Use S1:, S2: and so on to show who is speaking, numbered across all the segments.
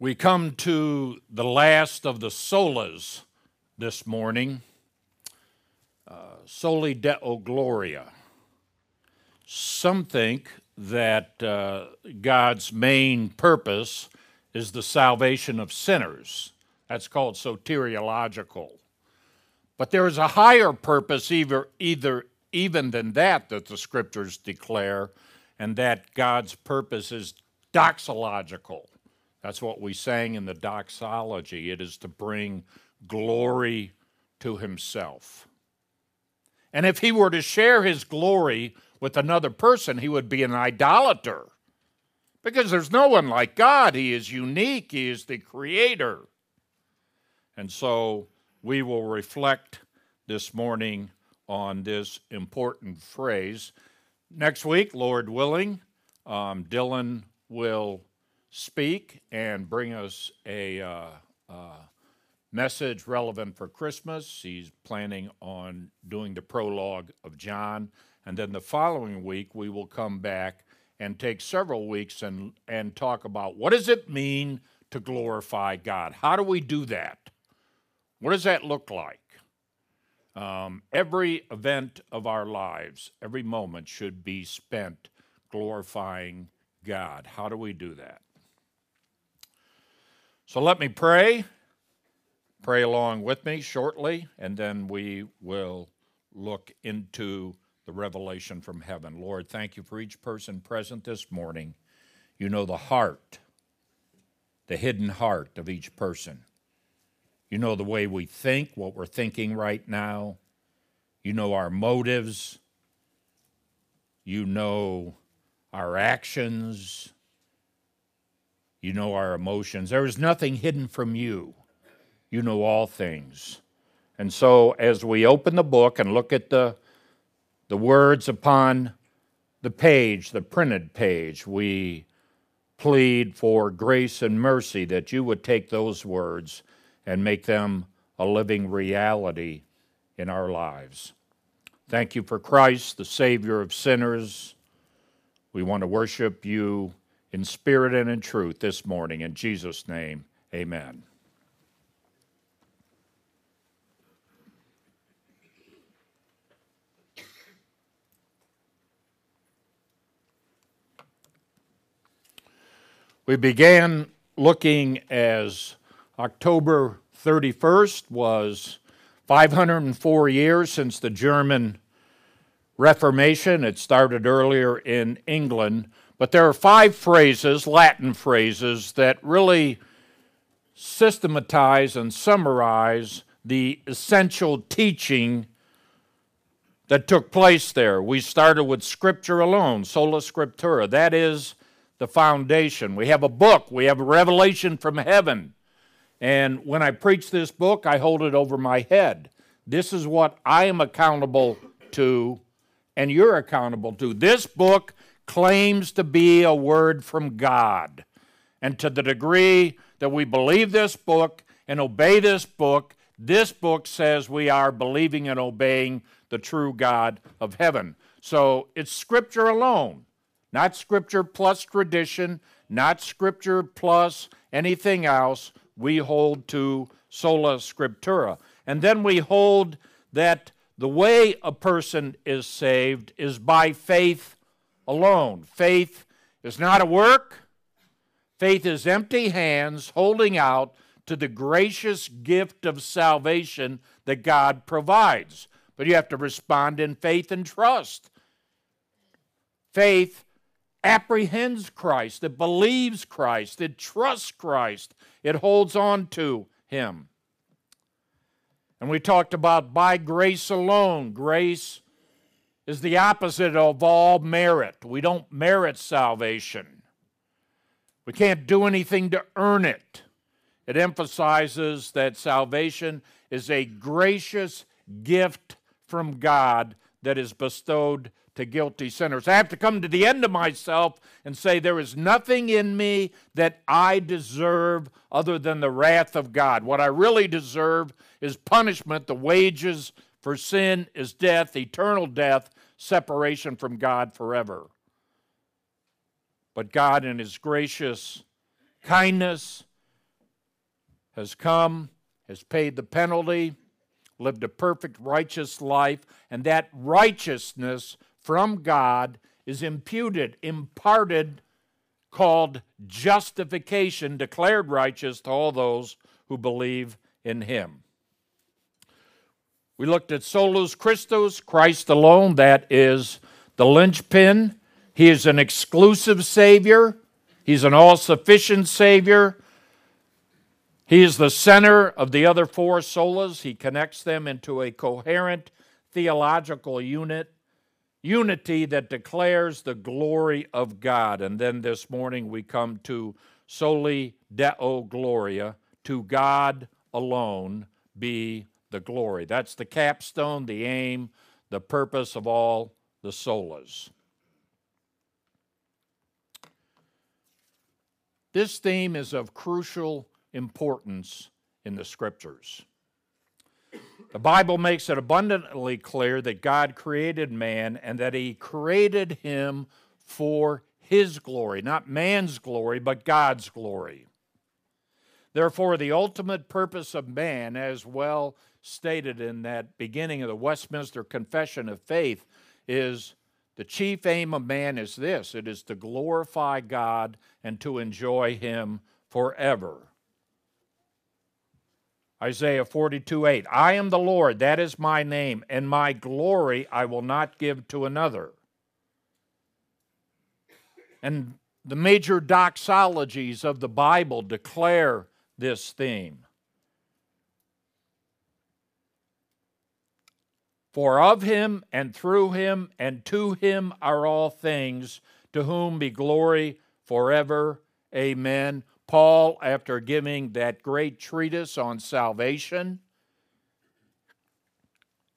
S1: We come to the last of the solas this morning, uh, Soli Deo Gloria. Some think that uh, God's main purpose is the salvation of sinners. That's called soteriological. But there is a higher purpose, either, either even than that, that the scriptures declare, and that God's purpose is doxological that's what we sang in the doxology. It is to bring glory to himself. And if he were to share his glory with another person, he would be an idolater. Because there's no one like God. He is unique, He is the creator. And so we will reflect this morning on this important phrase. Next week, Lord willing, um, Dylan will speak and bring us a uh, uh, message relevant for Christmas. He's planning on doing the prologue of John. And then the following week, we will come back and take several weeks and, and talk about what does it mean to glorify God? How do we do that? What does that look like? Um, every event of our lives, every moment should be spent glorifying God. How do we do that? So let me pray. Pray along with me shortly, and then we will look into the revelation from heaven. Lord, thank you for each person present this morning. You know the heart, the hidden heart of each person. You know the way we think, what we're thinking right now. You know our motives. You know our actions. You know our emotions. There is nothing hidden from you. You know all things. And so, as we open the book and look at the, the words upon the page, the printed page, we plead for grace and mercy that you would take those words and make them a living reality in our lives. Thank you for Christ, the Savior of sinners. We want to worship you in spirit and in truth this morning. In Jesus' name, amen. We began looking as October 31st was 504 years since the German Reformation. It started earlier in England, but there are five phrases, Latin phrases, that really systematize and summarize the essential teaching that took place there. We started with Scripture alone, sola scriptura. That is the foundation. We have a book, we have a revelation from heaven. And when I preach this book, I hold it over my head. This is what I am accountable to, and you're accountable to. This book claims to be a word from God. And to the degree that we believe this book and obey this book, this book says we are believing and obeying the true God of heaven. So it's Scripture alone, not Scripture plus tradition, not Scripture plus anything else. We hold to sola scriptura. And then we hold that the way a person is saved is by faith alone. Faith is not a work, faith is empty hands holding out to the gracious gift of salvation that God provides. But you have to respond in faith and trust. Faith apprehends Christ, it believes Christ, it trusts Christ, it holds on to Him. And we talked about by grace alone. Grace is the opposite of all merit. We don't merit salvation. We can't do anything to earn it. It emphasizes that salvation is a gracious gift from God that is bestowed to guilty sinners. I have to come to the end of myself and say, There is nothing in me that I deserve other than the wrath of God. What I really deserve is punishment. The wages for sin is death, eternal death, separation from God forever. But God, in His gracious kindness has come, has paid the penalty, lived a perfect righteous life, and that righteousness from God is imputed, imparted, called justification, declared righteous to all those who believe in him. We looked at solus Christus, Christ alone, that is the linchpin. He is an exclusive Savior, He's an all sufficient Savior. He is the center of the other four solas. He connects them into a coherent theological unit, unity that declares the glory of God. And then this morning we come to soli deo gloria, to God alone be the glory. That's the capstone, the aim, the purpose of all the solas. This theme is of crucial importance in the scriptures. The Bible makes it abundantly clear that God created man and that he created him for his glory, not man's glory, but God's glory. Therefore, the ultimate purpose of man, as well stated in that beginning of the Westminster Confession of Faith, is the chief aim of man is this it is to glorify God and to enjoy him forever. Isaiah 42 8. I am the Lord, that is my name, and my glory I will not give to another. And the major doxologies of the Bible declare this theme. For of him and through him and to him are all things, to whom be glory forever. Amen. Paul, after giving that great treatise on salvation,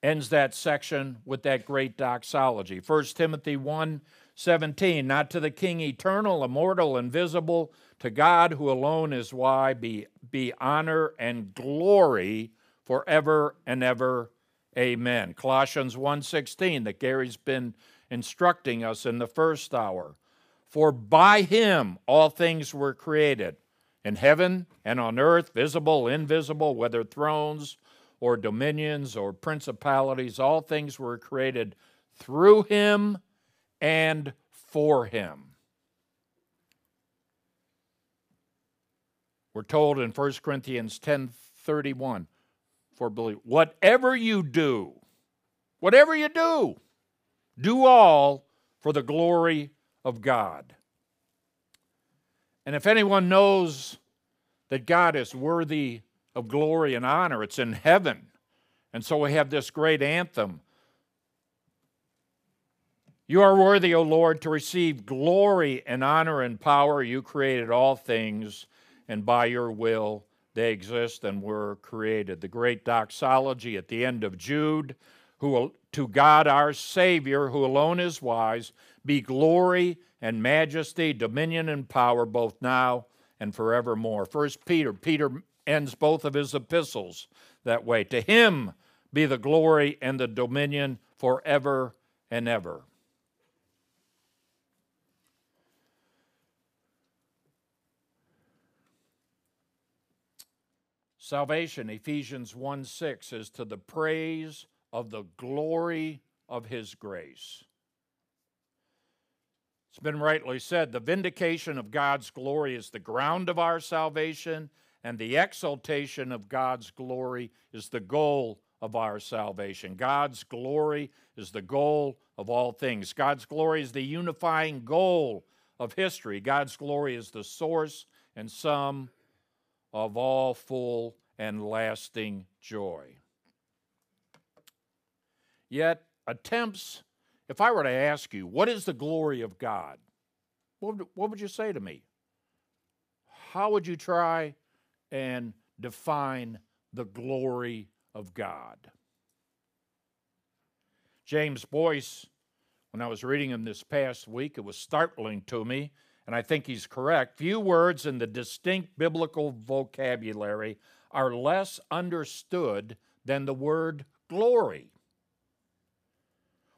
S1: ends that section with that great doxology. 1 Timothy 1 17, not to the King eternal, immortal, invisible, to God who alone is why be, be honor and glory forever and ever. Amen. Colossians 1:16 that Gary's been instructing us in the first hour. For by him all things were created, in heaven and on earth, visible, invisible, whether thrones or dominions or principalities, all things were created through him and for him. We're told in 1 Corinthians 10:31, for believe whatever you do, whatever you do, do all for the glory of God. And if anyone knows that God is worthy of glory and honor, it's in heaven. And so we have this great anthem. You are worthy, O Lord, to receive glory and honor and power. You created all things, and by your will they exist and were created. The great doxology at the end of Jude, who to God our Savior, who alone is wise, be glory and majesty, dominion and power, both now and forevermore. First Peter, Peter ends both of his epistles that way. To him be the glory and the dominion forever and ever. Salvation, Ephesians 1 6, is to the praise of the glory of his grace. It's been rightly said the vindication of God's glory is the ground of our salvation, and the exaltation of God's glory is the goal of our salvation. God's glory is the goal of all things. God's glory is the unifying goal of history. God's glory is the source and sum of all full and lasting joy. Yet, attempts if I were to ask you, what is the glory of God? What would, what would you say to me? How would you try and define the glory of God? James Boice, when I was reading him this past week, it was startling to me, and I think he's correct. Few words in the distinct biblical vocabulary are less understood than the word glory.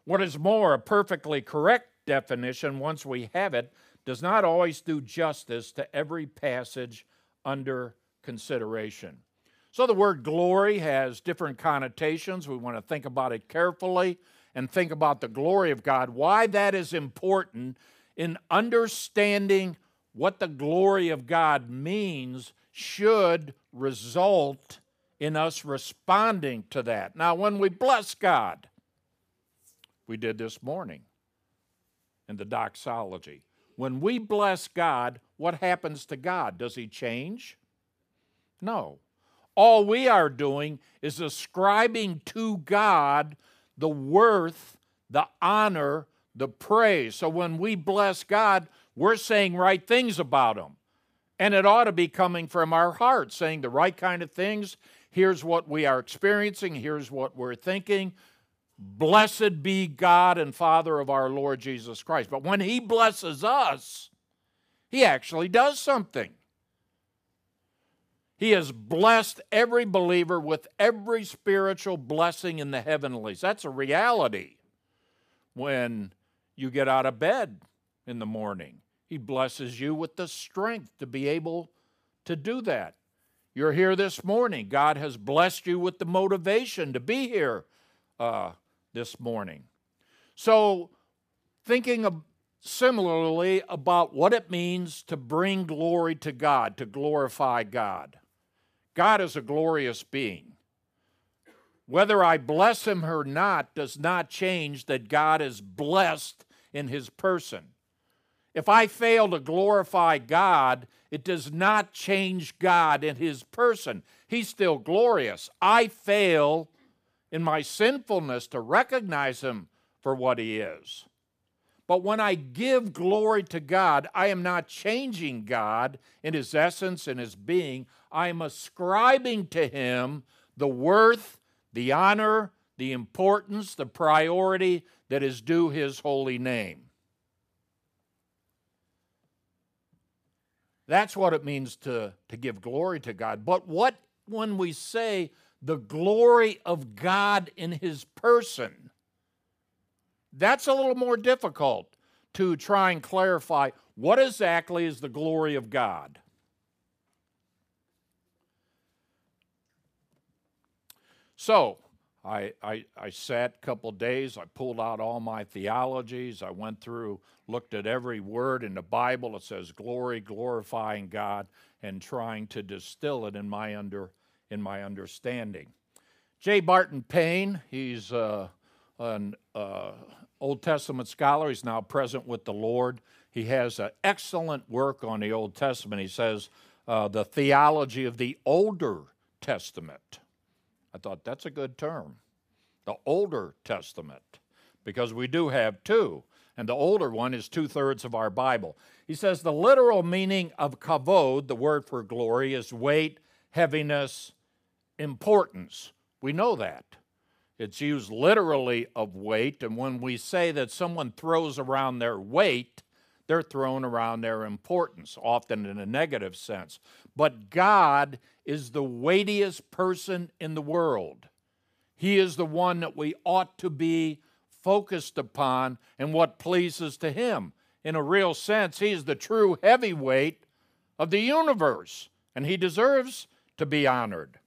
S1: What is more, a perfectly correct definition, once we have it, does not always do justice to every passage under consideration. So the word glory has different connotations. We want to think about it carefully and think about the glory of God, why that is important in understanding what the glory of God means should result in us responding to that. Now, when we bless God, we did this morning in the doxology. When we bless God, what happens to God? Does he change? No. All we are doing is ascribing to God the worth, the honor, the praise. So when we bless God, we're saying right things about Him. And it ought to be coming from our heart, saying the right kind of things. Here's what we are experiencing, here's what we're thinking. Blessed be God and Father of our Lord Jesus Christ. But when He blesses us, He actually does something. He has blessed every believer with every spiritual blessing in the heavenlies. That's a reality when you get out of bed in the morning. He blesses you with the strength to be able to do that. You're here this morning. God has blessed you with the motivation to be here uh, this morning. So, thinking of similarly about what it means to bring glory to God, to glorify God. God is a glorious being. Whether I bless him or not does not change that God is blessed in his person. If I fail to glorify God, it does not change God in his person. He's still glorious. I fail in my sinfulness to recognize him for what he is. But when I give glory to God, I am not changing God in his essence and his being. I am ascribing to him the worth, the honor, the importance, the priority that is due his holy name. That's what it means to, to give glory to God. But what when we say the glory of God in his person? That's a little more difficult to try and clarify what exactly is the glory of God. So, I, I, I sat a couple days, I pulled out all my theologies, I went through, looked at every word in the Bible that says glory, glorifying God, and trying to distill it in my, under, in my understanding. J. Barton Payne, he's uh, an uh, Old Testament scholar, he's now present with the Lord. He has an excellent work on the Old Testament. He says, uh, the theology of the Older Testament. I thought that's a good term. The Older Testament, because we do have two, and the older one is two thirds of our Bible. He says the literal meaning of kavod, the word for glory, is weight, heaviness, importance. We know that. It's used literally of weight, and when we say that someone throws around their weight, they're throwing around their importance, often in a negative sense. But God is the weightiest person in the world. He is the one that we ought to be focused upon and what pleases to Him. In a real sense, He is the true heavyweight of the universe, and He deserves to be honored.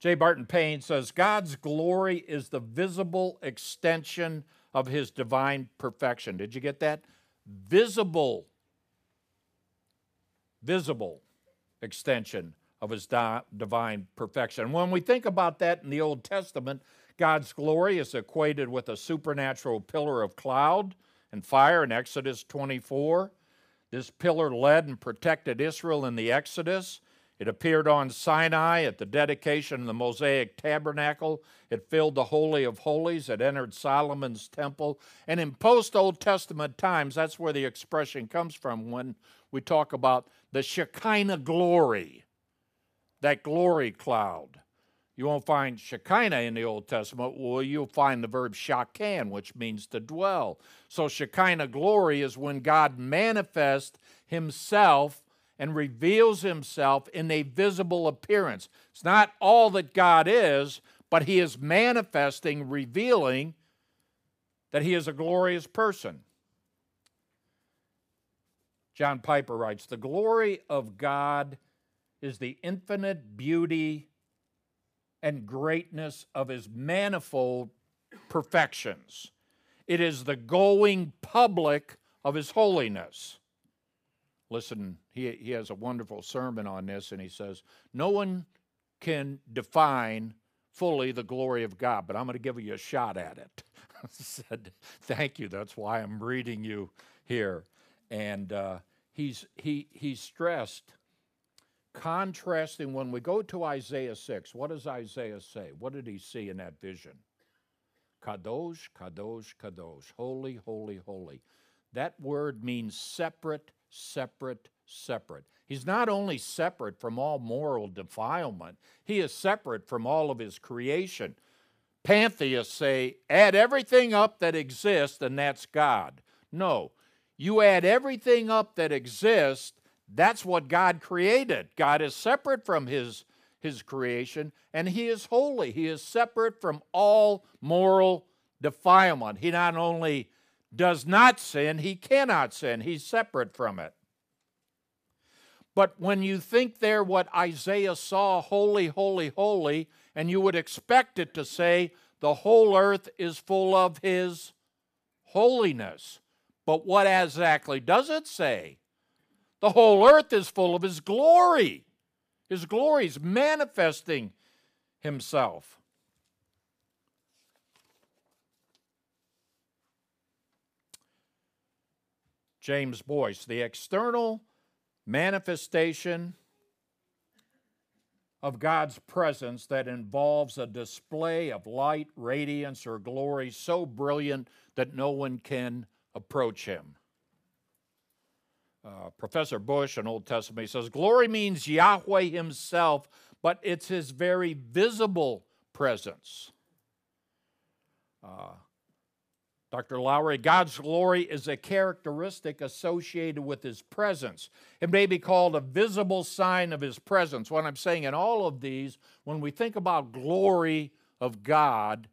S1: J. Barton Payne says God's glory is the visible extension of His divine perfection. Did you get that? Visible. Visible extension of his di- divine perfection. When we think about that in the Old Testament, God's glory is equated with a supernatural pillar of cloud and fire in Exodus 24. This pillar led and protected Israel in the Exodus. It appeared on Sinai at the dedication of the Mosaic tabernacle. It filled the Holy of Holies. It entered Solomon's temple. And in post Old Testament times, that's where the expression comes from when we talk about the Shekinah glory, that glory cloud. You won't find Shekinah in the Old Testament. Well, you'll find the verb shakan, which means to dwell. So, Shekinah glory is when God manifests himself and reveals himself in a visible appearance. It's not all that God is, but he is manifesting, revealing that he is a glorious person. John Piper writes The glory of God is the infinite beauty and greatness of his manifold perfections. It is the going public of his holiness. Listen, he, he has a wonderful sermon on this, and he says, No one can define fully the glory of God, but I'm going to give you a shot at it. I said, Thank you. That's why I'm reading you here. And uh, he's, he, he stressed, contrasting when we go to Isaiah 6, what does Isaiah say? What did he see in that vision? Kadosh, Kadosh, Kadosh, holy, holy, holy. That word means separate, separate, separate. He's not only separate from all moral defilement, he is separate from all of his creation. Pantheists say, add everything up that exists, and that's God. No, you add everything up that exists, that's what God created. God is separate from his, his creation, and he is holy. He is separate from all moral defilement. He not only does not sin, he cannot sin. He's separate from it. But when you think there what Isaiah saw, holy, holy, holy, and you would expect it to say, the whole earth is full of his holiness. But what exactly does it say? The whole earth is full of his glory. His glory is manifesting himself. James Boice, the external manifestation of God's presence that involves a display of light, radiance, or glory so brilliant that no one can approach him. Uh, Professor Bush, in Old Testament, says, Glory means Yahweh Himself, but it's His very visible presence. Uh, Dr. Lowry, God's glory is a characteristic associated with His presence. It may be called a visible sign of His presence. What I'm saying in all of these, when we think about glory of God,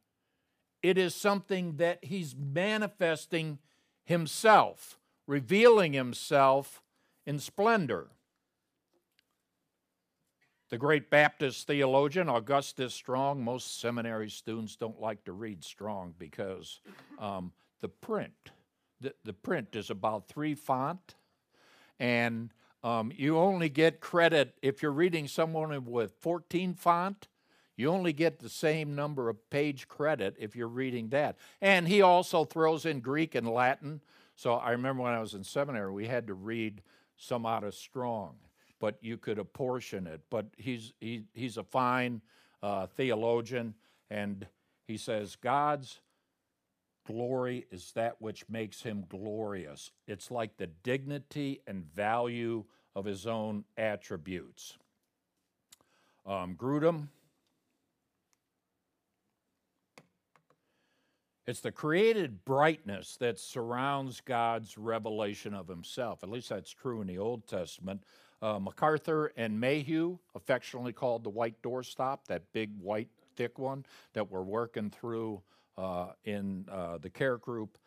S1: it is something that He's manifesting Himself, revealing Himself in splendor. The great Baptist theologian Augustus Strong, most seminary students don't like to read Strong because um, the print, the, the print is about three font, and um, you only get credit if you're reading someone with 14 font. You only get the same number of page credit if you're reading that. And he also throws in Greek and Latin. So I remember when I was in seminary, we had to read some out of Strong but you could apportion it. But he's, he, he's a fine uh, theologian, and he says, God's glory is that which makes him glorious. It's like the dignity and value of his own attributes. Um, Grudem, It's the created brightness that surrounds God's revelation of himself. At least that's true in the Old Testament. Uh, MacArthur and Mayhue, affectionately called the white doorstop, that big white thick one that we're working through uh, in uh, the care group.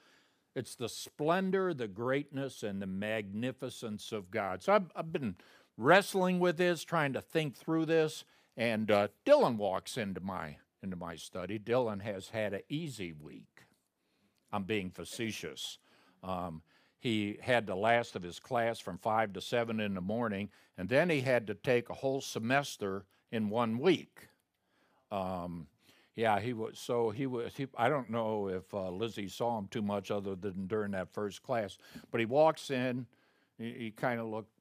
S1: It's the splendor, the greatness, and the magnificence of God. So I've, I've been wrestling with this, trying to think through this, and uh, Dylan walks into my into my study. Dylan has had an easy week. I'm being facetious. Um, he had the last of his class from 5 to 7 in the morning, and then he had to take a whole semester in one week. Um, yeah, he was. So he was. He, I don't know if uh, Lizzie saw him too much, other than during that first class. But he walks in. He, he kind of looked.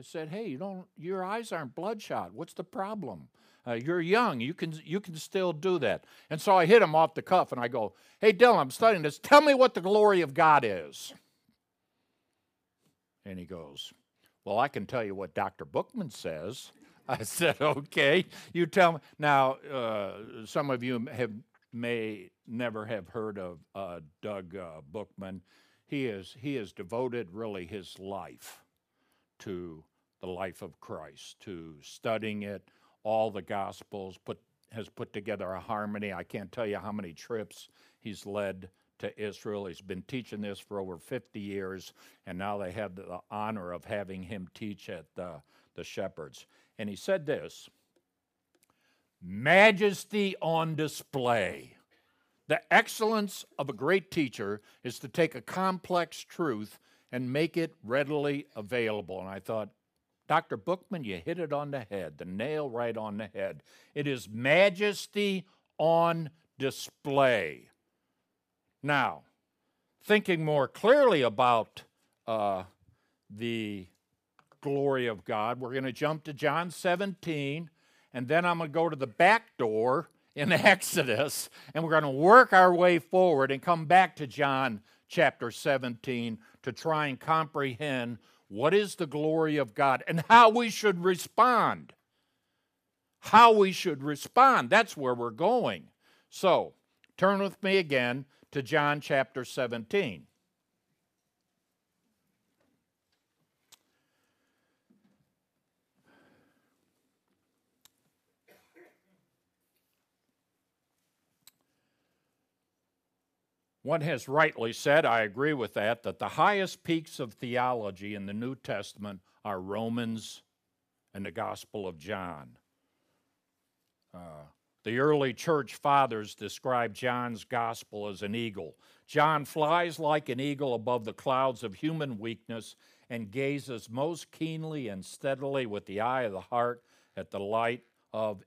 S1: I said, "Hey, you don't. Your eyes aren't bloodshot. What's the problem? Uh, you're young. You can. You can still do that." And so I hit him off the cuff, and I go, "Hey, Dylan, I'm studying this. Tell me what the glory of God is." And he goes, Well, I can tell you what Dr. Bookman says. I said, Okay, you tell me. Now, uh, some of you have may never have heard of uh, Doug uh, Bookman. He is he has devoted really his life to the life of Christ, to studying it, all the Gospels. Put has put together a harmony. I can't tell you how many trips he's led to Israel. He's been teaching this for over 50 years, and now they have the honor of having him teach at the the shepherds. And he said this Majesty on display. The excellence of a great teacher is to take a complex truth and make it readily available. And I thought, Dr. Bookman, you hit it on the head, the nail right on the head. It is majesty on display. Now, thinking more clearly about uh, the glory of God, we're going to jump to John 17, and then I'm going to go to the back door in Exodus, and we're going to work our way forward and come back to John chapter 17 to try and comprehend what is the glory of God and how we should respond. How we should respond. That's where we're going. So, turn with me again to John chapter 17. One has rightly said, I agree with that, that the highest peaks of theology in the New Testament are Romans and the Gospel of John. Uh, the early church fathers described John's gospel as an eagle. John flies like an eagle above the clouds of human weakness and gazes most keenly and steadily with the eye of the heart at the light of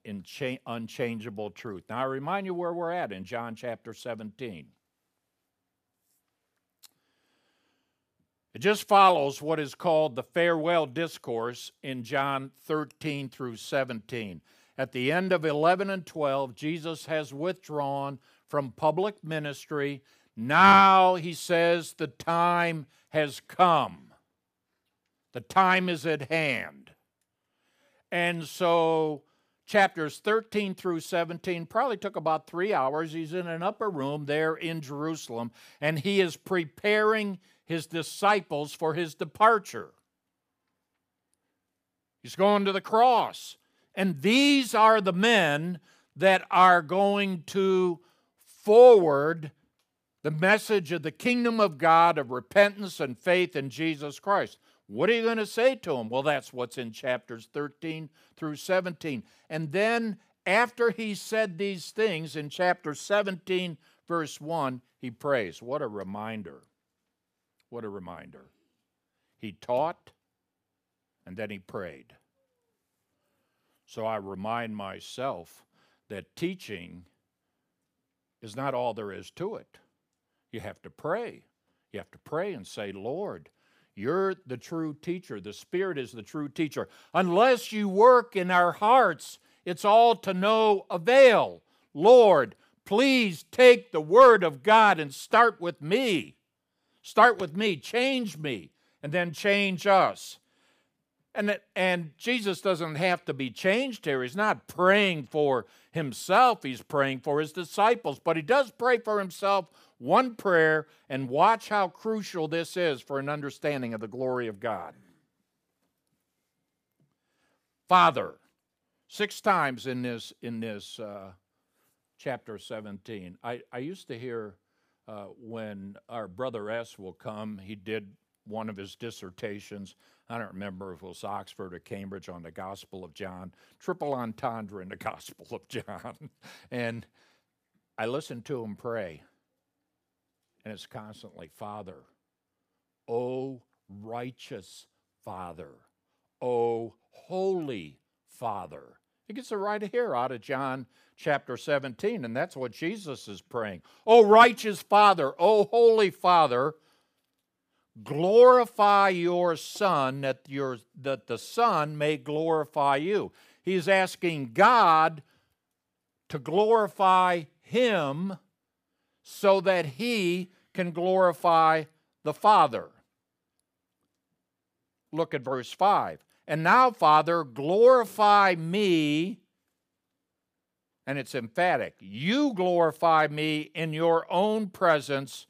S1: unchangeable truth. Now, I remind you where we're at in John chapter 17. It just follows what is called the farewell discourse in John 13 through 17. At the end of 11 and 12, Jesus has withdrawn from public ministry. Now, he says, the time has come. The time is at hand. And so, chapters 13 through 17 probably took about three hours. He's in an upper room there in Jerusalem, and he is preparing his disciples for his departure. He's going to the cross. And these are the men that are going to forward the message of the kingdom of God of repentance and faith in Jesus Christ. What are you going to say to them? Well, that's what's in chapters 13 through 17. And then, after he said these things in chapter 17, verse 1, he prays. What a reminder. What a reminder. He taught and then he prayed. So I remind myself that teaching is not all there is to it. You have to pray. You have to pray and say, Lord, you're the true teacher. The Spirit is the true teacher. Unless you work in our hearts, it's all to no avail. Lord, please take the Word of God and start with me. Start with me, change me, and then change us. And, and Jesus doesn't have to be changed here. He's not praying for himself, he's praying for his disciples. But he does pray for himself one prayer, and watch how crucial this is for an understanding of the glory of God. Father, six times in this, in this uh, chapter 17. I, I used to hear uh, when our brother S will come, he did one of his dissertations. I don't remember if it was Oxford or Cambridge on the Gospel of John, triple entendre in the Gospel of John. and I listened to him pray, and it's constantly, Father, O righteous Father, O holy Father. He gets it right here out of John chapter 17, and that's what Jesus is praying. Oh, righteous Father, oh, holy Father, glorify your Son, that, your, that the Son may glorify you. He's asking God to glorify Him so that He can glorify the Father. Look at verse 5. And now, Father, glorify me and it's emphatic. You glorify me in your own presence.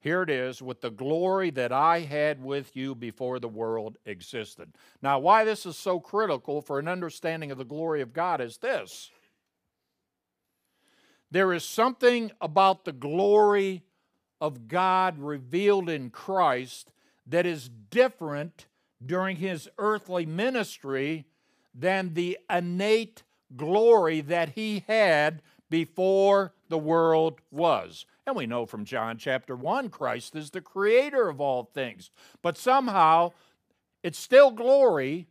S1: Here it is, with the glory that I had with you before the world existed. Now, why this is so critical for an understanding of the glory of God is this there is something about the glory of God revealed in Christ that is different during his earthly ministry than the innate glory that he had before the world was. And we know from John chapter 1, Christ is the creator of all things. But somehow, it's still glory.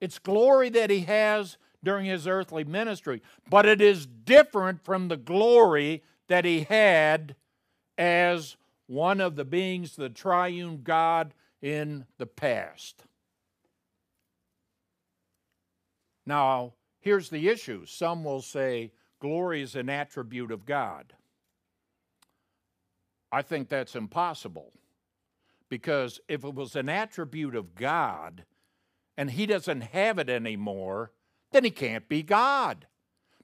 S1: It's glory that he has during his earthly ministry, but it is different from the glory that he had as one of the beings, the triune God, in the past. Now, here's the issue some will say glory is an attribute of God. I think that's impossible because if it was an attribute of God and he doesn't have it anymore, then he can't be God.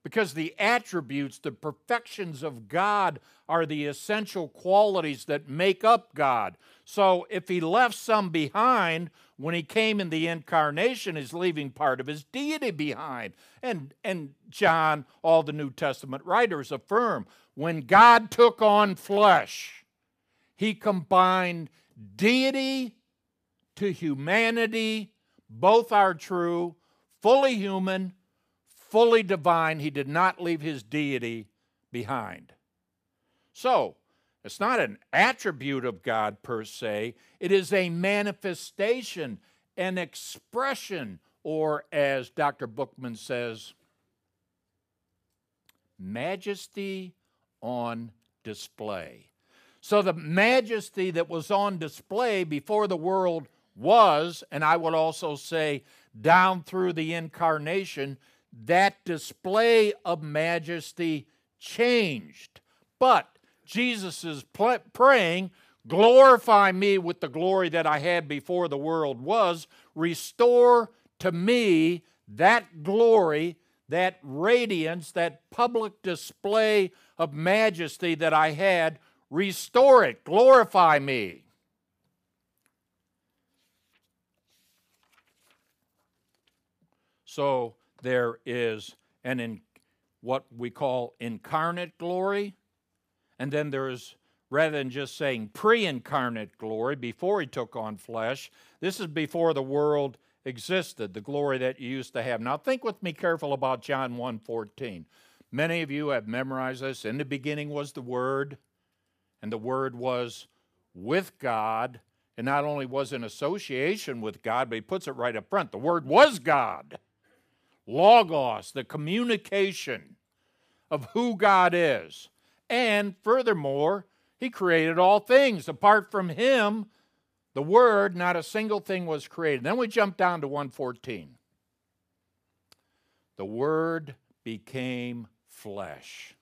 S1: Because the attributes, the perfections of God are the essential qualities that make up God. So if he left some behind when he came in the incarnation, he's leaving part of his deity behind. And, and John, all the New Testament writers affirm when God took on flesh, he combined deity to humanity. Both are true fully human, fully divine. He did not leave his deity behind. So, it's not an attribute of God per se, it is a manifestation, an expression, or as Dr. Bookman says, majesty on display. So, the majesty that was on display before the world was, and I would also say down through the incarnation, that display of majesty changed. But Jesus is pl- praying, glorify me with the glory that I had before the world was, restore to me that glory, that radiance, that public display of majesty that I had. Restore it, glorify me. So there is an in, what we call incarnate glory, and then there's rather than just saying pre-incarnate glory before he took on flesh, this is before the world existed, the glory that you used to have. Now think with me careful about John 1:14. Many of you have memorized this. In the beginning was the word, and the word was with God, and not only was in association with God, but he puts it right up front. The word was God logos, the communication of who God is. And furthermore, he created all things. Apart from him, the word, not a single thing was created. Then we jump down to 114. The word became flesh,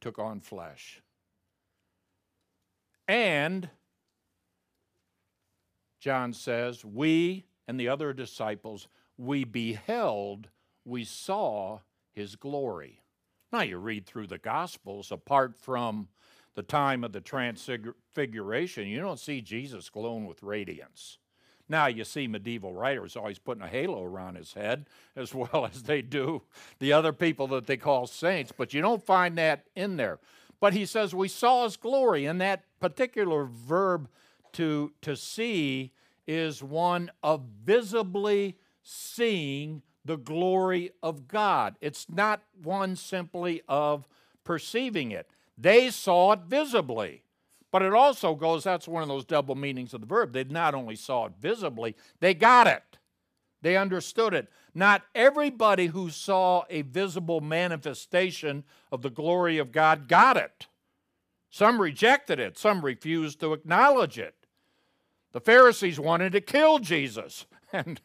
S1: took on flesh. And John says, we and the other disciples, we beheld we saw his glory. Now, you read through the Gospels, apart from the time of the transfiguration, you don't see Jesus glowing with radiance. Now, you see medieval writers always putting a halo around his head, as well as they do the other people that they call saints, but you don't find that in there. But he says, We saw his glory, and that particular verb to, to see is one of visibly seeing the glory of God. It's not one simply of perceiving it. They saw it visibly. But it also goes, that's one of those double meanings of the verb. They not only saw it visibly, they got it. They understood it. Not everybody who saw a visible manifestation of the glory of God got it. Some rejected it, some refused to acknowledge it. The Pharisees wanted to kill Jesus, and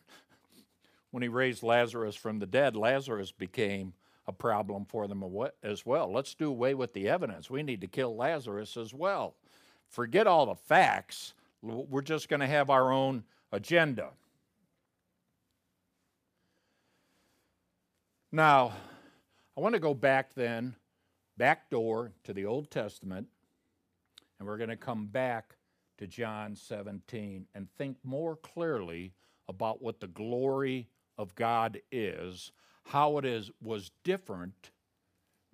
S1: when he raised Lazarus from the dead, Lazarus became a problem for them as well. Let's do away with the evidence. We need to kill Lazarus as well. Forget all the facts. We're just going to have our own agenda. Now, I want to go back then, back door to the Old Testament, and we're going to come back to John 17 and think more clearly about what the glory of God is, how it is was different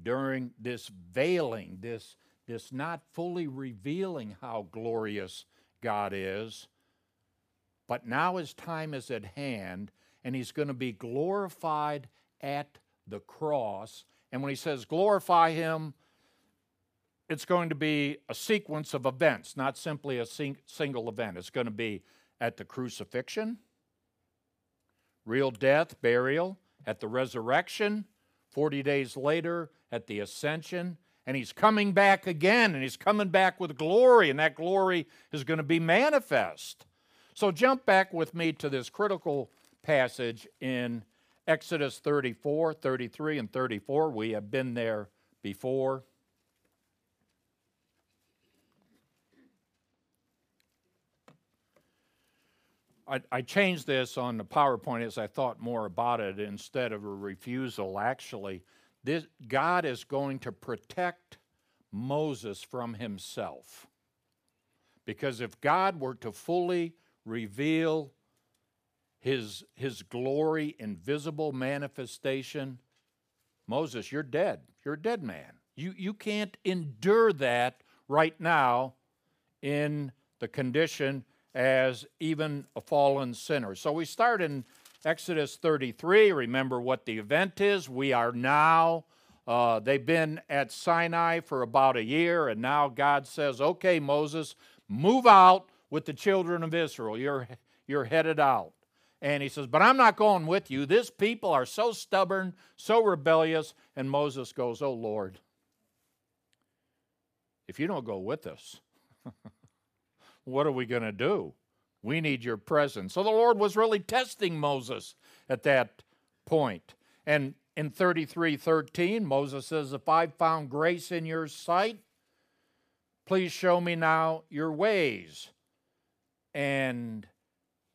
S1: during this veiling, this, this not fully revealing how glorious God is But now his time is at hand, and he's going to be glorified at the cross. And when he says glorify him, it's going to be a sequence of events, not simply a sing- single event. It's going to be at the crucifixion, real death, burial, at the resurrection, 40 days later, at the ascension, and he's coming back again, and he's coming back with glory, and that glory is going to be manifest. So jump back with me to this critical passage in Exodus 34, 33, and 34. We have been there before. I, I, changed this on the PowerPoint as I thought more about it instead of a refusal. Actually, this, God is going to protect Moses from himself. Because if God were to fully reveal his, his glory in visible manifestation, Moses, you're dead. You're a dead man. You, you can't endure that right now in the condition as even a fallen sinner. So we start in Exodus 33. Remember what the event is. We are now, uh, they've been at Sinai for about a year, and now God says, Okay, Moses, move out with the children of Israel. You're, you're headed out. And he says, But I'm not going with you. This people are so stubborn, so rebellious. And Moses goes, Oh Lord, if you don't go with us, what are we going to do? We need your presence. So the Lord was really testing Moses at that point. And in 33:13, Moses says, If I've found grace in your sight, please show me now your ways and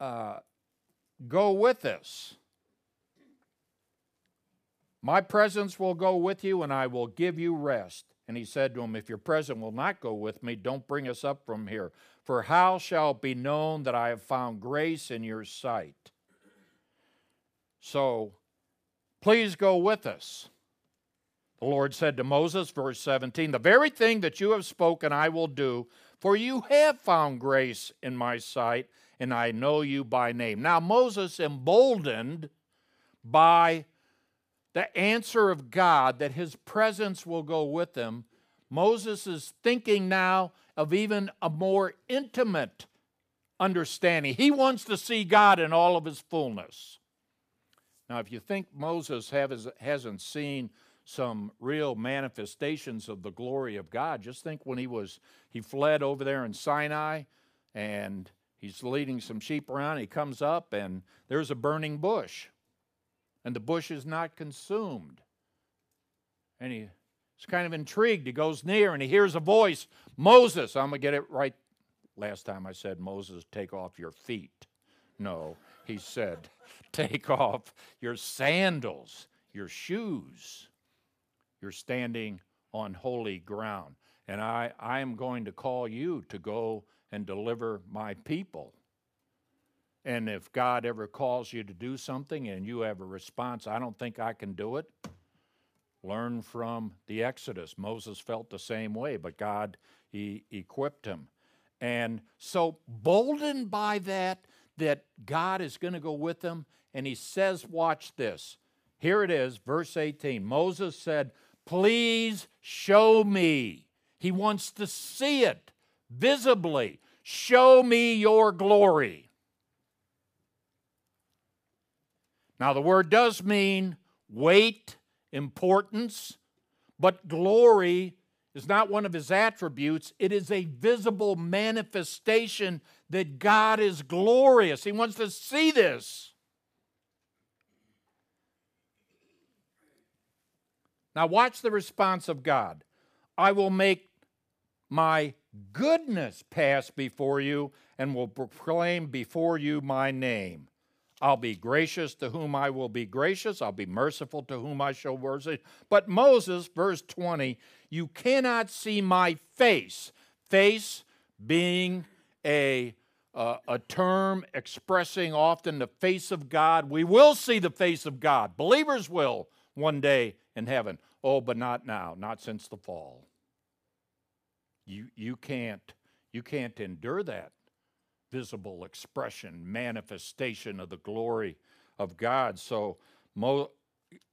S1: uh, go with us. My presence will go with you, and I will give you rest. And he said to him, If your presence will not go with me, don't bring us up from here. For how shall it be known that I have found grace in your sight? So please go with us. The Lord said to Moses, verse 17, The very thing that you have spoken I will do, for you have found grace in my sight, and I know you by name. Now, Moses, emboldened by the answer of God that his presence will go with him, Moses is thinking now of even a more intimate understanding. He wants to see God in all of his fullness. Now, if you think Moses hasn't seen some real manifestations of the glory of God, just think when he was he fled over there in Sinai and he's leading some sheep around, he comes up and there's a burning bush and the bush is not consumed. And he's kind of intrigued. He goes near and he hears a voice Moses, I'm going to get it right. Last time I said, Moses, take off your feet. No, he said, take off your sandals, your shoes. You're standing on holy ground. And I, I am going to call you to go and deliver my people. And if God ever calls you to do something and you have a response, I don't think I can do it, learn from the Exodus. Moses felt the same way, but God he equipped him. And so, boldened by that, that God is going to go with him, and he says, Watch this. Here it is, verse 18. Moses said, Please show me. He wants to see it visibly. Show me your glory. Now, the word does mean weight, importance, but glory is not one of his attributes. It is a visible manifestation that God is glorious. He wants to see this. Now, watch the response of God I will make my goodness pass before you and will proclaim before you my name. I'll be gracious to whom I will be gracious. I'll be merciful to whom I shall mercy. But Moses, verse 20, you cannot see my face. Face being a, uh, a term expressing often the face of God. We will see the face of God. Believers will one day in heaven. Oh, but not now, not since the fall. You, you, can't, you can't endure that. Visible expression, manifestation of the glory of God. So Mo-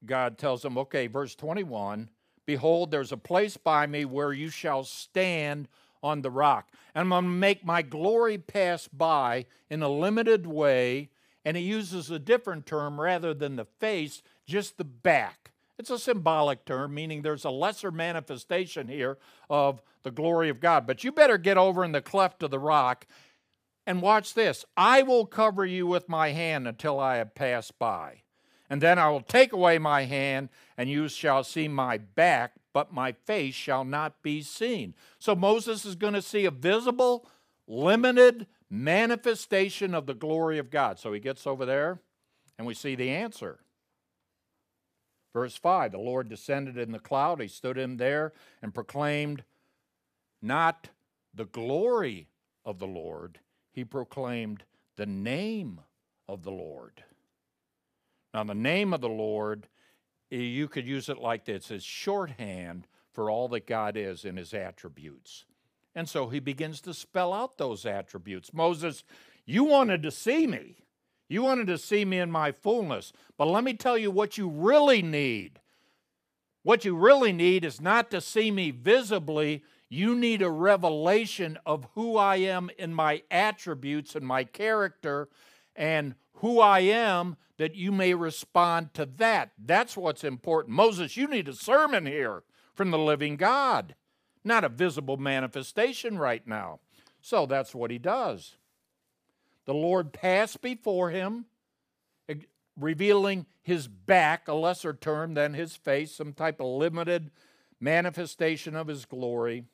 S1: God tells him, okay, verse 21 Behold, there's a place by me where you shall stand on the rock. And I'm going to make my glory pass by in a limited way. And he uses a different term rather than the face, just the back. It's a symbolic term, meaning there's a lesser manifestation here of the glory of God. But you better get over in the cleft of the rock and watch this. I will cover you with my hand until I have passed by. And then I will take away my hand, and you shall see my back, but my face shall not be seen. So Moses is going to see a visible, limited manifestation of the glory of God. So he gets over there, and we see the answer. Verse 5 The Lord descended in the cloud, he stood him there and proclaimed not the glory of the Lord, he proclaimed the name of the Lord. Now, the name of the Lord, eh, you could use it like this as shorthand for all that God is in his attributes. And so he begins to spell out those attributes. Moses, you wanted to see me. You wanted to see me in my fullness. But let me tell you what you really need. What you really need is not to see me visibly. You need a revelation of who I am in my attributes and my character and who I am that you may respond to that. That's what's important. Moses, you need a sermon here from the living God, not a visible manifestation right now. So that's what he does. The Lord passed before him, revealing his back, a lesser term than his face, some type of limited manifestation of his glory.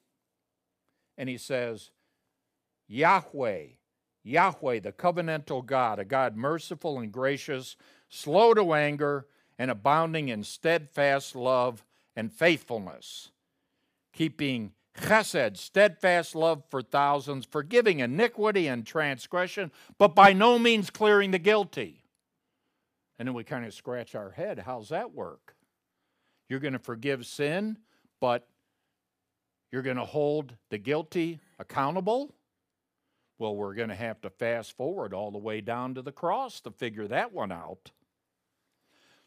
S1: And he says, Yahweh, Yahweh, the covenantal God, a God merciful and gracious, slow to anger, and abounding in steadfast love and faithfulness, keeping chesed, steadfast love for thousands, forgiving iniquity and transgression, but by no means clearing the guilty. And then we kind of scratch our head. How's that work? You're going to forgive sin, but you're going to hold the guilty accountable? Well, we're going to have to fast forward all the way down to the cross to figure that one out.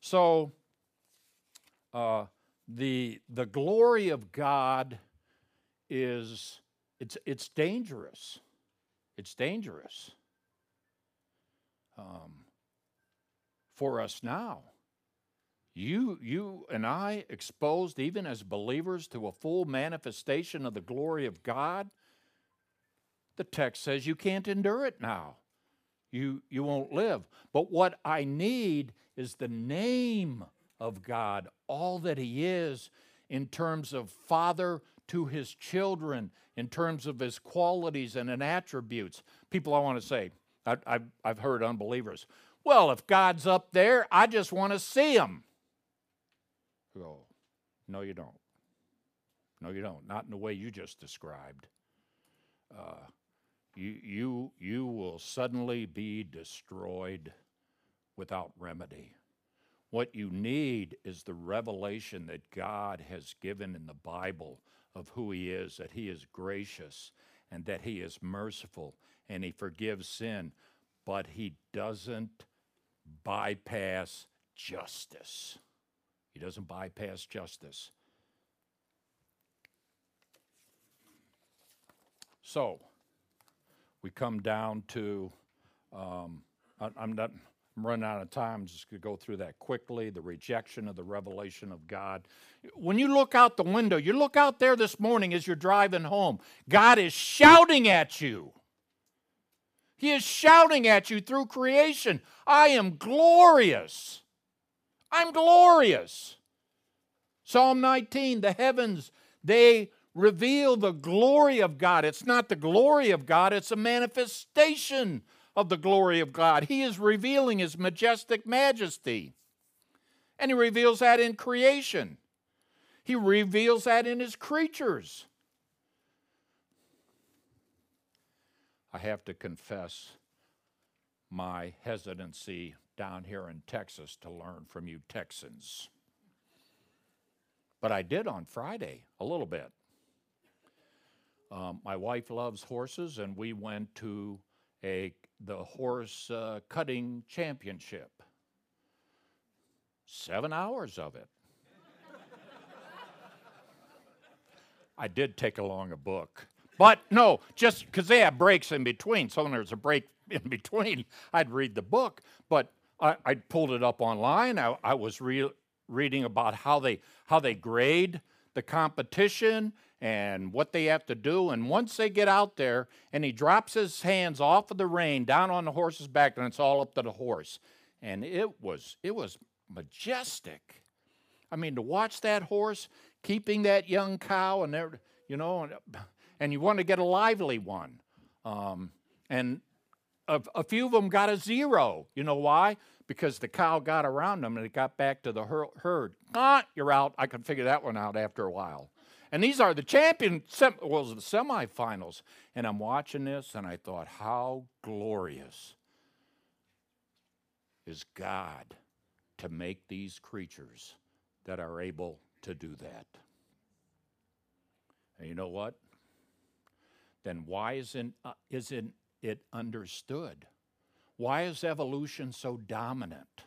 S1: So, uh, the, the glory of God is it's it's dangerous. It's dangerous um, for us now. You, you and I exposed, even as believers, to a full manifestation of the glory of God. The text says you can't endure it now. You, you won't live. But what I need is the name of God, all that He is in terms of Father, to his children in terms of his qualities and attributes. People, I want to say, I, I've, I've heard unbelievers, well, if God's up there, I just want to see him. No, you don't. No, you don't. Not in the way you just described. Uh, you, you, you will suddenly be destroyed without remedy. What you need is the revelation that God has given in the Bible of who He is, that He is gracious and that He is merciful and He forgives sin, but He doesn't bypass justice. He doesn't bypass justice. So, we come down to, um, I, I'm not I'm running out of time. I'm just to go through that quickly. The rejection of the revelation of God. When you look out the window, you look out there this morning as you're driving home, God is shouting at you. He is shouting at you through creation I am glorious. I'm glorious. Psalm 19 the heavens, they reveal the glory of God. It's not the glory of God, it's a manifestation of the glory of God. He is revealing His majestic majesty. And He reveals that in creation, He reveals that in His creatures. I have to confess my hesitancy down here in Texas to learn from you Texans. But I did on Friday a little bit. Um, my wife loves horses, and we went to a the horse uh, cutting championship. Seven hours of it. I did take along a book. But no, just because they have breaks in between. So when there's a break in between, I'd read the book. But I, I pulled it up online. I, I was re- reading about how they how they grade the competition and what they have to do. And once they get out there and he drops his hands off of the rein down on the horse's back, and it's all up to the horse. And it was it was majestic. I mean, to watch that horse keeping that young cow and there, you know, and, and you want to get a lively one. Um, and a, a, few of them got a zero. You know why? Because the cow got around them and it got back to the herd. Ah, you're out. I can figure that one out after a while. And these are the champion, sem- well, the semifinals. And I'm watching this and I thought, how glorious is God to make these creatures that are able to do that. And you know what? Then why isn't, uh, isn't it understood? Why is evolution so dominant?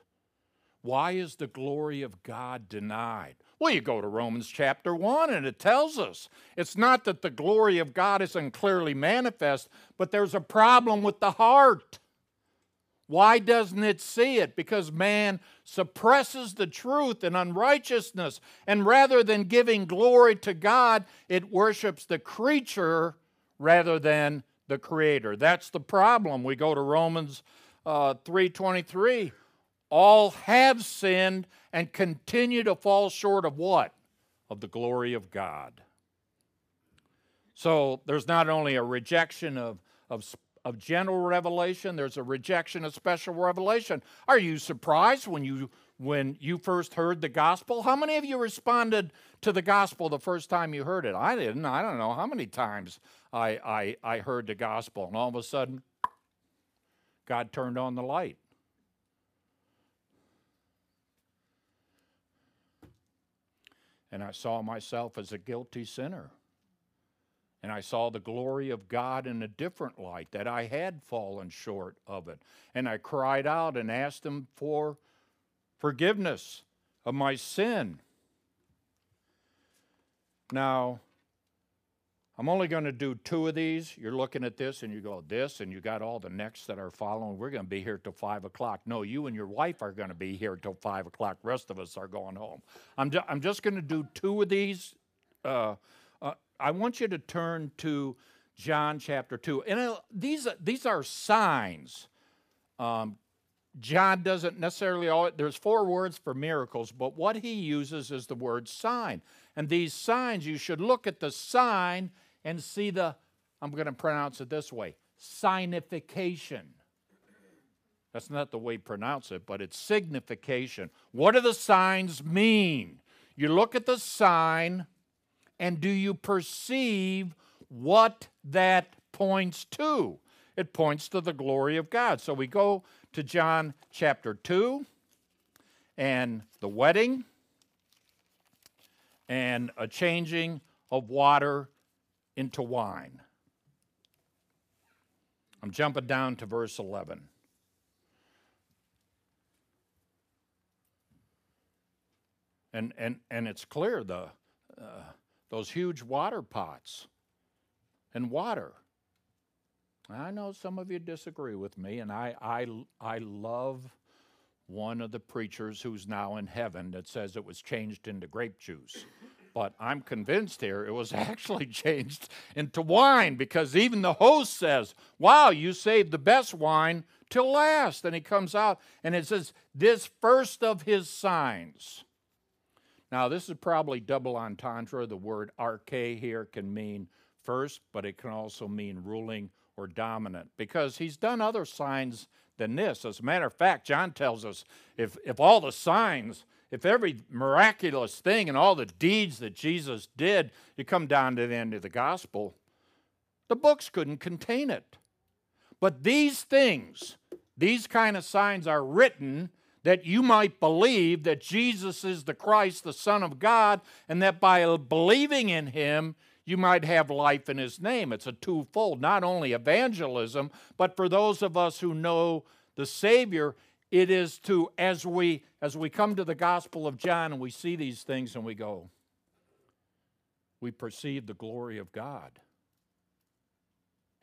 S1: Why is the glory of God denied? Well, you go to Romans chapter 1 and it tells us it's not that the glory of God isn't clearly manifest, but there's a problem with the heart. Why doesn't it see it? Because man suppresses the truth in unrighteousness, and rather than giving glory to God, it worships the creature rather than the creator. That's the problem. We go to Romans uh, 3:23 all have sinned and continue to fall short of what? Of the glory of God. So there's not only a rejection of, of, of general revelation, there's a rejection of special revelation. Are you surprised when you when you first heard the gospel? How many of you responded to the gospel the first time you heard it? I didn't. I don't know how many times I, I, I heard the gospel, and all of a sudden, God turned on the light. and I saw myself as a guilty sinner. And I saw the glory of God in a different light, that I had fallen short of it. And I cried out and asked Him for forgiveness of my sin. Now, I'm only going to do two of these. You're looking at this and you go, this, and you got all the next that are following. We're going to be here till 5 o'clock. No, you and your wife are going to be here till 5 o'clock. rest of us are going home. I'm, ju- I'm just going to do two of these. Uh, uh, I want you to turn to John chapter 2. And uh, these, these are signs. Um, John doesn't necessarily, always, there's four words for miracles, but what he uses is the word sign. And these signs, you should look at the sign and see the, I'm going to pronounce it this way signification. That's not the way you pronounce it, but it's signification. What do the signs mean? You look at the sign, and do you perceive what that points to? It points to the glory of God. So we go to John chapter 2 and the wedding and a changing of water into wine. I'm jumping down to verse 11. And, and, and it's clear the, uh, those huge water pots and water. I know some of you disagree with me, and I, I, I love one of the preachers who's now in heaven that says it was changed into grape juice. But I'm convinced here it was actually changed into wine because even the host says, Wow, you saved the best wine till last. And he comes out and it says, This first of his signs. Now, this is probably double entendre. The word arche here can mean first, but it can also mean ruling or dominant because he's done other signs than this. As a matter of fact, John tells us if, if all the signs if every miraculous thing and all the deeds that Jesus did, you come down to the end of the gospel, the books couldn't contain it. But these things, these kind of signs are written that you might believe that Jesus is the Christ, the Son of God, and that by believing in him, you might have life in his name. It's a twofold, not only evangelism, but for those of us who know the Savior, it is to as we as we come to the Gospel of John and we see these things and we go, we perceive the glory of God.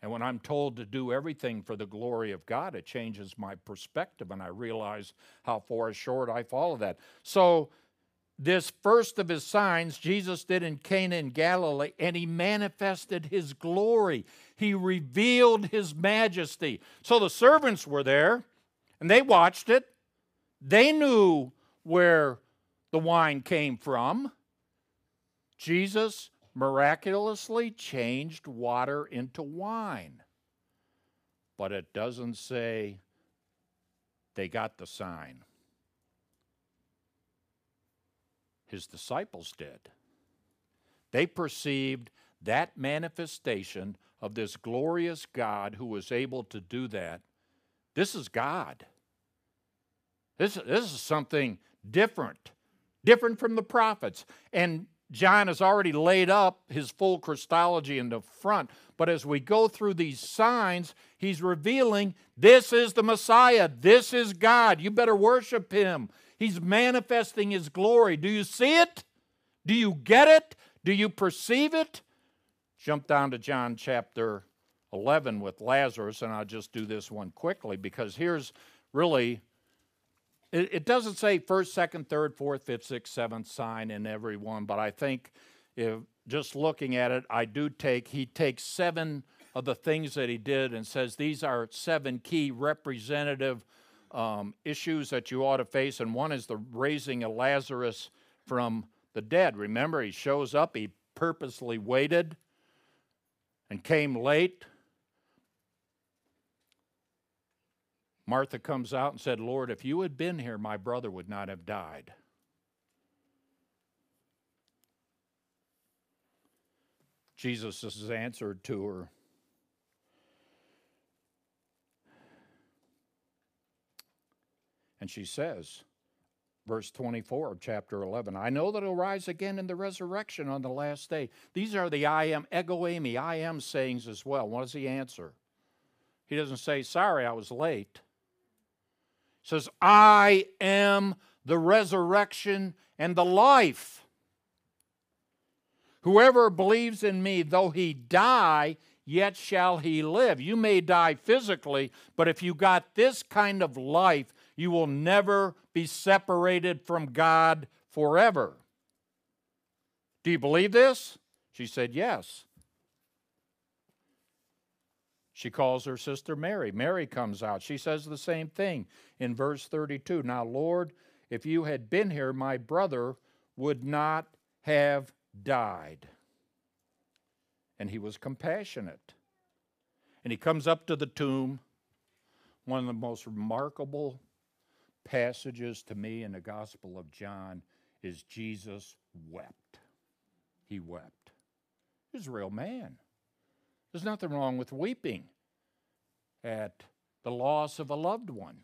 S1: And when I'm told to do everything for the glory of God, it changes my perspective and I realize how far short I fall of that. So, this first of his signs Jesus did in Cana in Galilee, and he manifested his glory. He revealed his majesty. So the servants were there and they watched it. They knew where the wine came from. Jesus miraculously changed water into wine. But it doesn't say they got the sign. His disciples did. They perceived that manifestation of this glorious God who was able to do that. This is God. This, this is something different, different from the prophets. And John has already laid up his full Christology in the front, but as we go through these signs, he's revealing this is the Messiah, this is God. You better worship him. He's manifesting his glory. Do you see it? Do you get it? Do you perceive it? Jump down to John chapter 11 with Lazarus, and I'll just do this one quickly because here's really it, it doesn't say first, second, third, fourth, fifth, sixth, seventh sign in every one, but I think if just looking at it, I do take, he takes seven of the things that he did and says these are seven key representative um, issues that you ought to face. And one is the raising of Lazarus from the dead. Remember, he shows up, he purposely waited and came late Martha comes out and said, Lord, if you had been here, my brother would not have died. Jesus has answered to her. And she says, verse 24 of chapter 11, I know that he'll rise again in the resurrection on the last day. These are the I am, ego eimi, I am sayings as well. What does he answer? He doesn't say, Sorry, I was late he says, I am the resurrection and the life. Whoever believes in me, though he die, yet shall he live. You may die physically, but if you got this kind of life, you will never be separated from God forever. Do you believe this? She said, Yes. She calls her sister Mary. Mary comes out. She says the same thing in verse 32. Now, Lord, if you had been here, my brother would not have died. And he was compassionate. And he comes up to the tomb, one of the most remarkable passages to me in the Gospel of John is Jesus wept. He wept. He's a real man. There's nothing wrong with weeping at the loss of a loved one.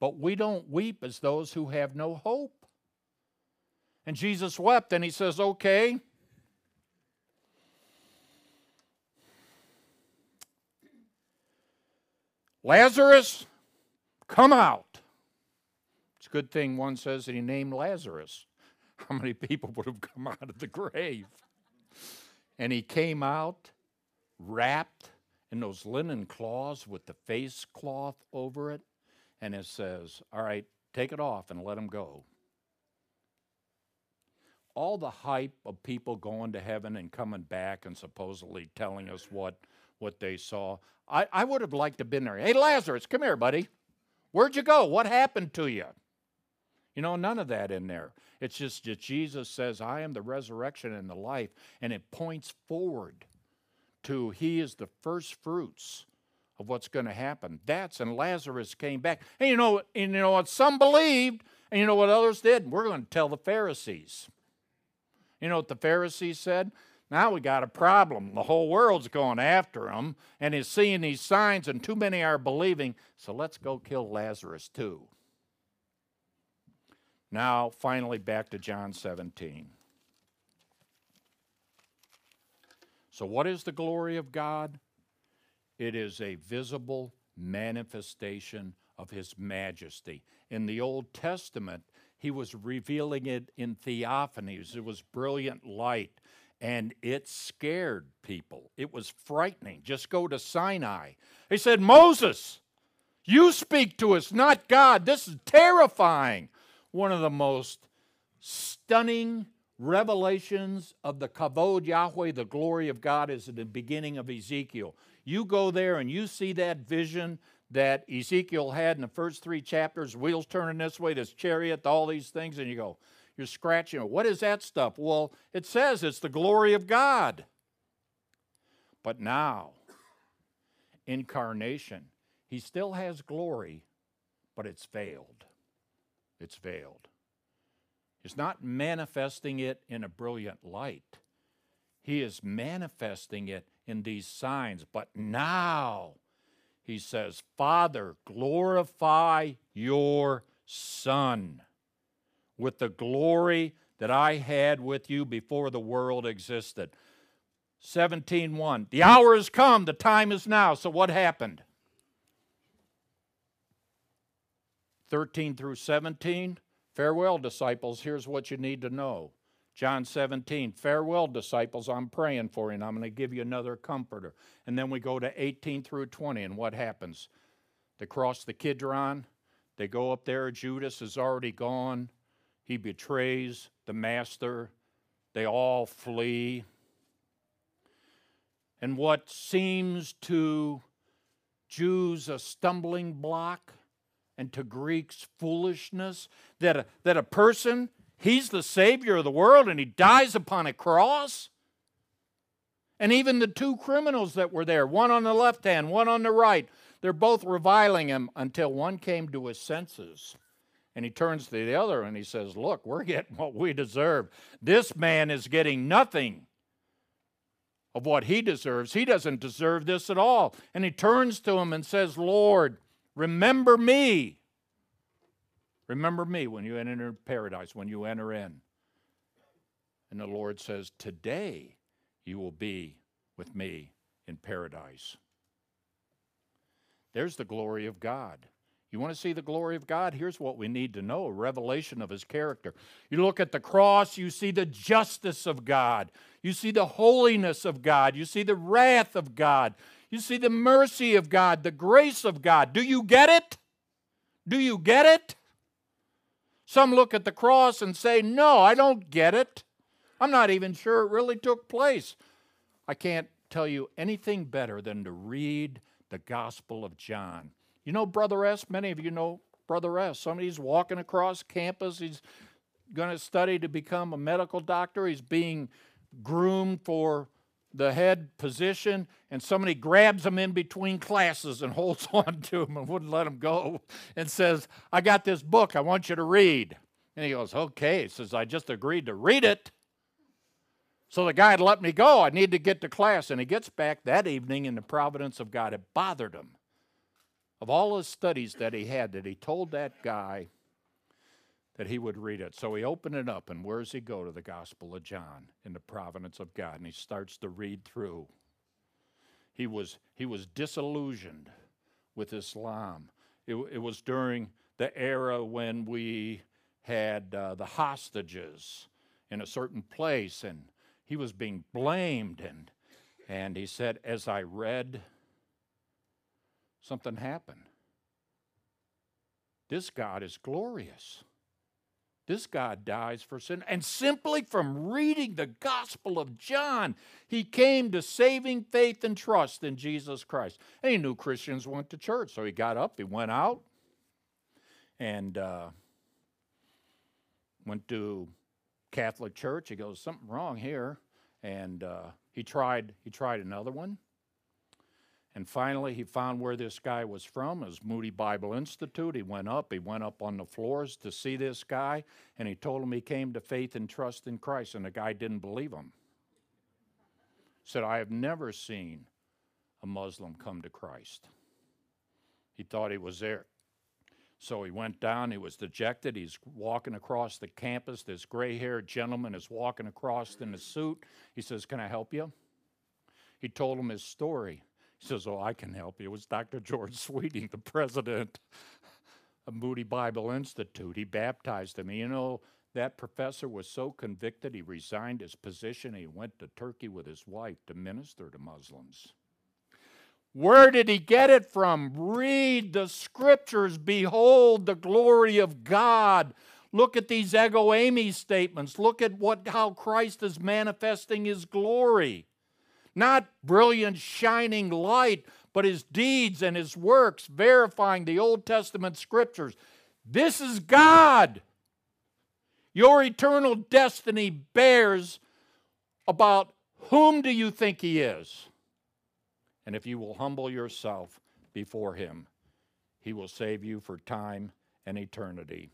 S1: But we don't weep as those who have no hope. And Jesus wept, and he says, Okay. Lazarus, come out. It's a good thing one says that he named Lazarus. How many people would have come out of the grave? And he came out wrapped in those linen cloths with the face cloth over it. And it says, All right, take it off and let him go. All the hype of people going to heaven and coming back and supposedly telling us what, what they saw. I, I would have liked to have been there. Hey, Lazarus, come here, buddy. Where'd you go? What happened to you? You know, none of that in there. It's just that Jesus says, I am the resurrection and the life, and it points forward to he is the first fruits of what's going to happen. That's and Lazarus came back. And you know, and you know what some believed, and you know what others did? We're going to tell the Pharisees. You know what the Pharisees said? Now we got a problem. The whole world's going after him and is seeing these signs, and too many are believing. So let's go kill Lazarus too. Now, finally, back to John 17. So, what is the glory of God? It is a visible manifestation of His majesty. In the Old Testament, He was revealing it in theophanies, it was brilliant light, and it scared people. It was frightening. Just go to Sinai. He said, Moses, you speak to us, not God. This is terrifying. One of the most stunning revelations of the Kavod Yahweh, the glory of God, is at the beginning of Ezekiel. You go there and you see that vision that Ezekiel had in the first three chapters wheels turning this way, this chariot, all these things, and you go, you're scratching. What is that stuff? Well, it says it's the glory of God. But now, incarnation, he still has glory, but it's veiled. It's veiled. He's not manifesting it in a brilliant light. He is manifesting it in these signs. But now, he says, Father, glorify your Son with the glory that I had with you before the world existed. 17:1 The hour has come, the time is now. So what happened? 13 through 17 Farewell, disciples. Here's what you need to know. John 17, farewell, disciples. I'm praying for you, and I'm going to give you another comforter. And then we go to 18 through 20, and what happens? They cross the Kidron. They go up there. Judas is already gone. He betrays the master. They all flee. And what seems to Jews a stumbling block and to Greeks foolishness that a, that a person, he's the Savior of the world and he dies upon a cross? And even the two criminals that were there, one on the left hand, one on the right, they're both reviling him until one came to his senses. And he turns to the other and he says, Look, we're getting what we deserve. This man is getting nothing of what he deserves. He doesn't deserve this at all. And he turns to him and says, Lord, Remember me. Remember me when you enter paradise, when you enter in. And the Lord says, Today you will be with me in paradise. There's the glory of God. You want to see the glory of God? Here's what we need to know a revelation of his character. You look at the cross, you see the justice of God, you see the holiness of God, you see the wrath of God, you see the mercy of God, the grace of God. Do you get it? Do you get it? Some look at the cross and say, No, I don't get it. I'm not even sure it really took place. I can't tell you anything better than to read the Gospel of John. You know Brother S? Many of you know Brother S. Somebody's walking across campus. He's going to study to become a medical doctor. He's being groomed for the head position, and somebody grabs him in between classes and holds on to him and wouldn't let him go and says, I got this book I want you to read. And he goes, Okay. He says, I just agreed to read it. So the guy had let me go. I need to get to class. And he gets back that evening, and the providence of God had bothered him. Of all his studies that he had, that he told that guy, that he would read it. So he opened it up, and where does he go to the Gospel of John in the providence of God? And he starts to read through. He was, he was disillusioned with Islam. It, it was during the era when we had uh, the hostages in a certain place, and he was being blamed. And, and he said, As I read, something happened. This God is glorious. This God dies for sin. And simply from reading the Gospel of John, he came to saving faith and trust in Jesus Christ. And he knew Christians went to church, so he got up, he went out, and uh, went to Catholic church. He goes, something wrong here, and uh, he tried. He tried another one, and finally, he found where this guy was from. his Moody Bible Institute. He went up. He went up on the floors to see this guy, and he told him he came to faith and trust in Christ, and the guy didn't believe him. Said, I have never seen a Muslim come to Christ. He thought he was there. So he went down. He was dejected. He's walking across the campus. This gray haired gentleman is walking across in a suit. He says, Can I help you? He told him his story. He says, Oh, I can help you. It was Dr. George Sweeting, the president of Moody Bible Institute. He baptized him. You know, that professor was so convicted he resigned his position. He went to Turkey with his wife to minister to Muslims. Where did he get it from? Read the scriptures. Behold the glory of God. Look at these ego eimi statements. Look at what how Christ is manifesting his glory. Not brilliant shining light, but his deeds and his works verifying the Old Testament scriptures. This is God. Your eternal destiny bears about whom do you think he is? And if you will humble yourself before him, he will save you for time and eternity.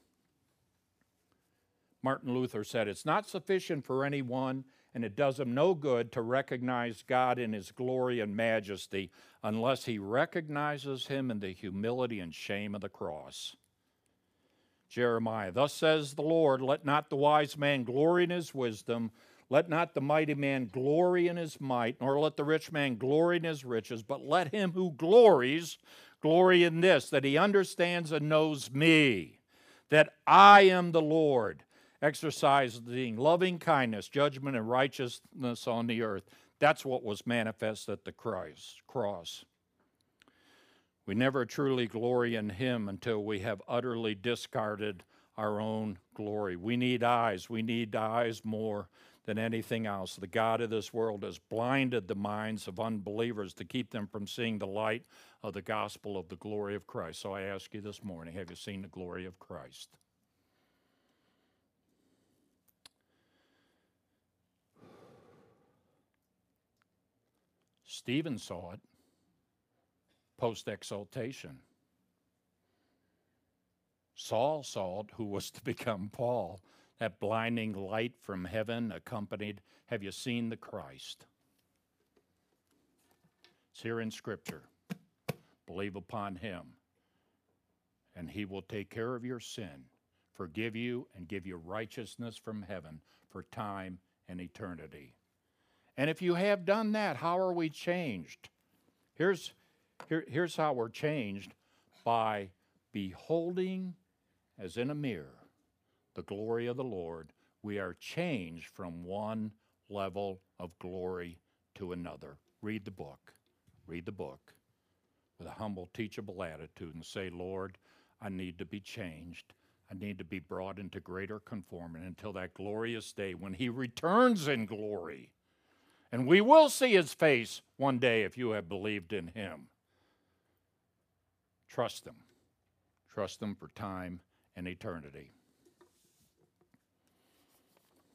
S1: Martin Luther said, It's not sufficient for anyone, and it does him no good to recognize God in his glory and majesty unless he recognizes him in the humility and shame of the cross. Jeremiah. Thus says the Lord, let not the wise man glory in his wisdom, let not the mighty man glory in his might, nor let the rich man glory in his riches, but let him who glories glory in this, that he understands and knows me, that I am the Lord, exercising loving kindness, judgment, and righteousness on the earth. That's what was manifest at the cross. We never truly glory in Him until we have utterly discarded our own glory. We need eyes. We need eyes more than anything else. The God of this world has blinded the minds of unbelievers to keep them from seeing the light of the gospel of the glory of Christ. So I ask you this morning have you seen the glory of Christ? Stephen saw it post exaltation. Saul saw it, who was to become Paul, that blinding light from heaven accompanied. Have you seen the Christ? It's here in Scripture. Believe upon him, and he will take care of your sin, forgive you, and give you righteousness from heaven for time and eternity. And if you have done that, how are we changed? Here's, here, here's how we're changed by beholding as in a mirror the glory of the Lord. We are changed from one level of glory to another. Read the book. Read the book with a humble, teachable attitude and say, Lord, I need to be changed. I need to be brought into greater conformity until that glorious day when He returns in glory. And we will see His face one day if you have believed in Him. Trust them. Trust them for time and eternity.